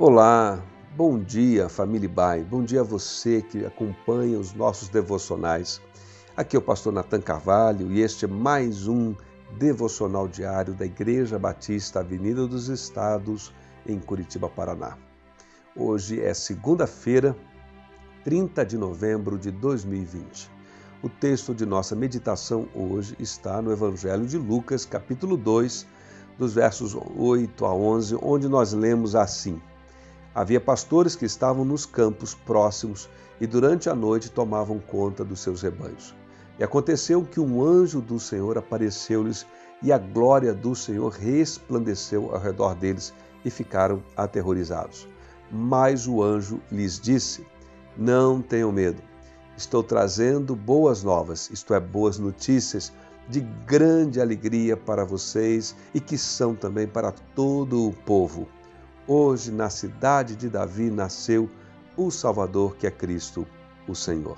Olá, bom dia família Bai, bom dia a você que acompanha os nossos devocionais. Aqui é o pastor Natan Carvalho e este é mais um devocional diário da Igreja Batista Avenida dos Estados, em Curitiba, Paraná. Hoje é segunda-feira, 30 de novembro de 2020. O texto de nossa meditação hoje está no Evangelho de Lucas, capítulo 2, dos versos 8 a 11, onde nós lemos assim: Havia pastores que estavam nos campos próximos e durante a noite tomavam conta dos seus rebanhos. E aconteceu que um anjo do Senhor apareceu-lhes e a glória do Senhor resplandeceu ao redor deles e ficaram aterrorizados. Mas o anjo lhes disse: Não tenham medo. Estou trazendo boas novas, isto é, boas notícias de grande alegria para vocês e que são também para todo o povo Hoje, na cidade de Davi, nasceu o Salvador, que é Cristo, o Senhor.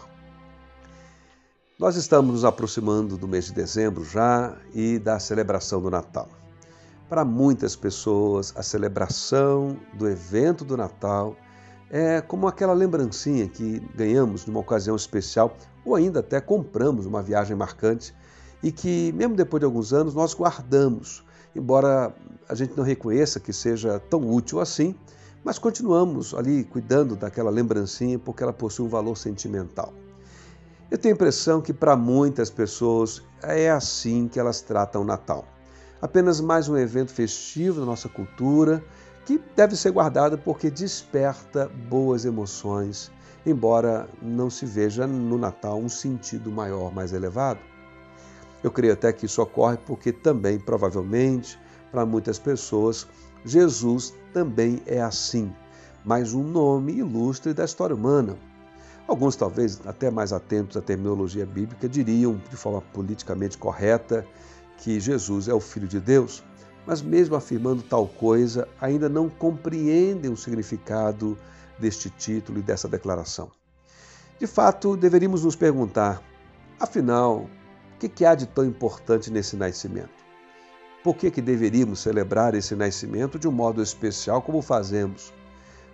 Nós estamos nos aproximando do mês de dezembro já e da celebração do Natal. Para muitas pessoas, a celebração do evento do Natal é como aquela lembrancinha que ganhamos numa ocasião especial ou ainda até compramos uma viagem marcante e que, mesmo depois de alguns anos, nós guardamos embora a gente não reconheça que seja tão útil assim, mas continuamos ali cuidando daquela lembrancinha porque ela possui um valor sentimental. Eu tenho a impressão que para muitas pessoas é assim que elas tratam o Natal. Apenas mais um evento festivo da nossa cultura que deve ser guardado porque desperta boas emoções, embora não se veja no Natal um sentido maior, mais elevado. Eu creio até que isso ocorre porque também, provavelmente, para muitas pessoas, Jesus também é assim, mais um nome ilustre da história humana. Alguns, talvez até mais atentos à terminologia bíblica, diriam de forma politicamente correta que Jesus é o Filho de Deus, mas, mesmo afirmando tal coisa, ainda não compreendem o significado deste título e dessa declaração. De fato, deveríamos nos perguntar: afinal, que, que há de tão importante nesse nascimento? Por que, que deveríamos celebrar esse nascimento de um modo especial como fazemos?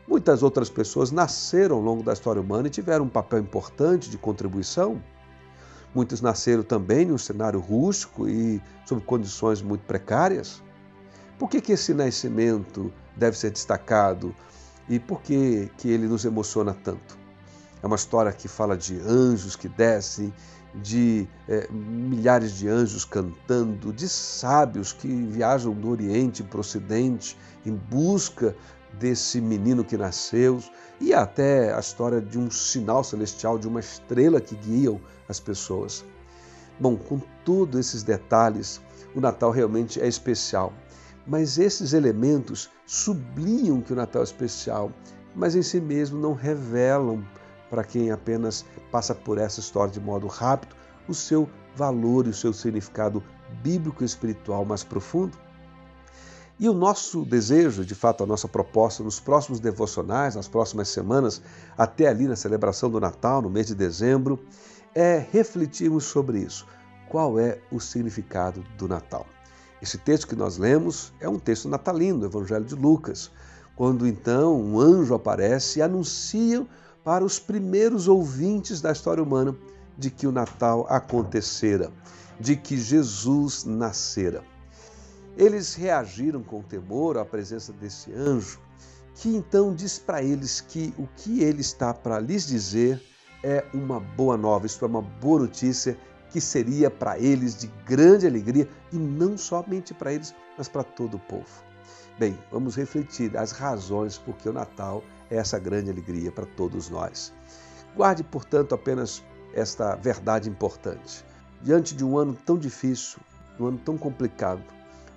Muitas outras pessoas nasceram ao longo da história humana e tiveram um papel importante de contribuição. Muitos nasceram também em um cenário rústico e sob condições muito precárias. Por que, que esse nascimento deve ser destacado e por que, que ele nos emociona tanto? É uma história que fala de anjos que descem de é, milhares de anjos cantando, de sábios que viajam do Oriente para o Ocidente em busca desse menino que nasceu, e até a história de um sinal celestial, de uma estrela que guiam as pessoas. Bom, com todos esses detalhes, o Natal realmente é especial. Mas esses elementos sublinham que o Natal é especial, mas em si mesmo não revelam para quem apenas passa por essa história de modo rápido, o seu valor e o seu significado bíblico e espiritual mais profundo. E o nosso desejo, de fato, a nossa proposta nos próximos devocionais, nas próximas semanas, até ali na celebração do Natal, no mês de dezembro, é refletirmos sobre isso. Qual é o significado do Natal? Esse texto que nós lemos é um texto natalino do Evangelho de Lucas, quando então um anjo aparece e anuncia para os primeiros ouvintes da história humana de que o Natal acontecera, de que Jesus nascera. Eles reagiram com temor à presença desse anjo, que então diz para eles que o que ele está para lhes dizer é uma boa nova, isto é, uma boa notícia que seria para eles de grande alegria e não somente para eles, mas para todo o povo. Bem, vamos refletir as razões por que o Natal essa grande alegria para todos nós. Guarde, portanto, apenas esta verdade importante. Diante de um ano tão difícil, um ano tão complicado,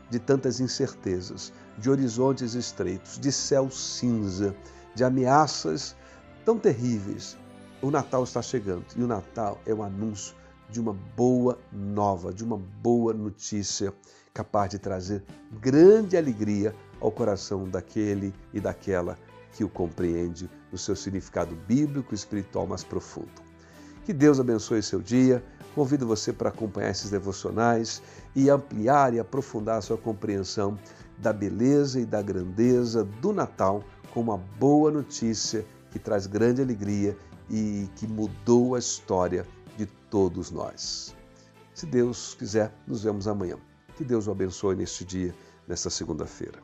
de tantas incertezas, de horizontes estreitos, de céu cinza, de ameaças tão terríveis, o Natal está chegando e o Natal é o anúncio de uma boa nova, de uma boa notícia capaz de trazer grande alegria ao coração daquele e daquela que o compreende no seu significado bíblico e espiritual mais profundo. Que Deus abençoe seu dia. Convido você para acompanhar esses devocionais e ampliar e aprofundar a sua compreensão da beleza e da grandeza do Natal com uma boa notícia que traz grande alegria e que mudou a história de todos nós. Se Deus quiser, nos vemos amanhã. Que Deus o abençoe neste dia, nesta segunda-feira.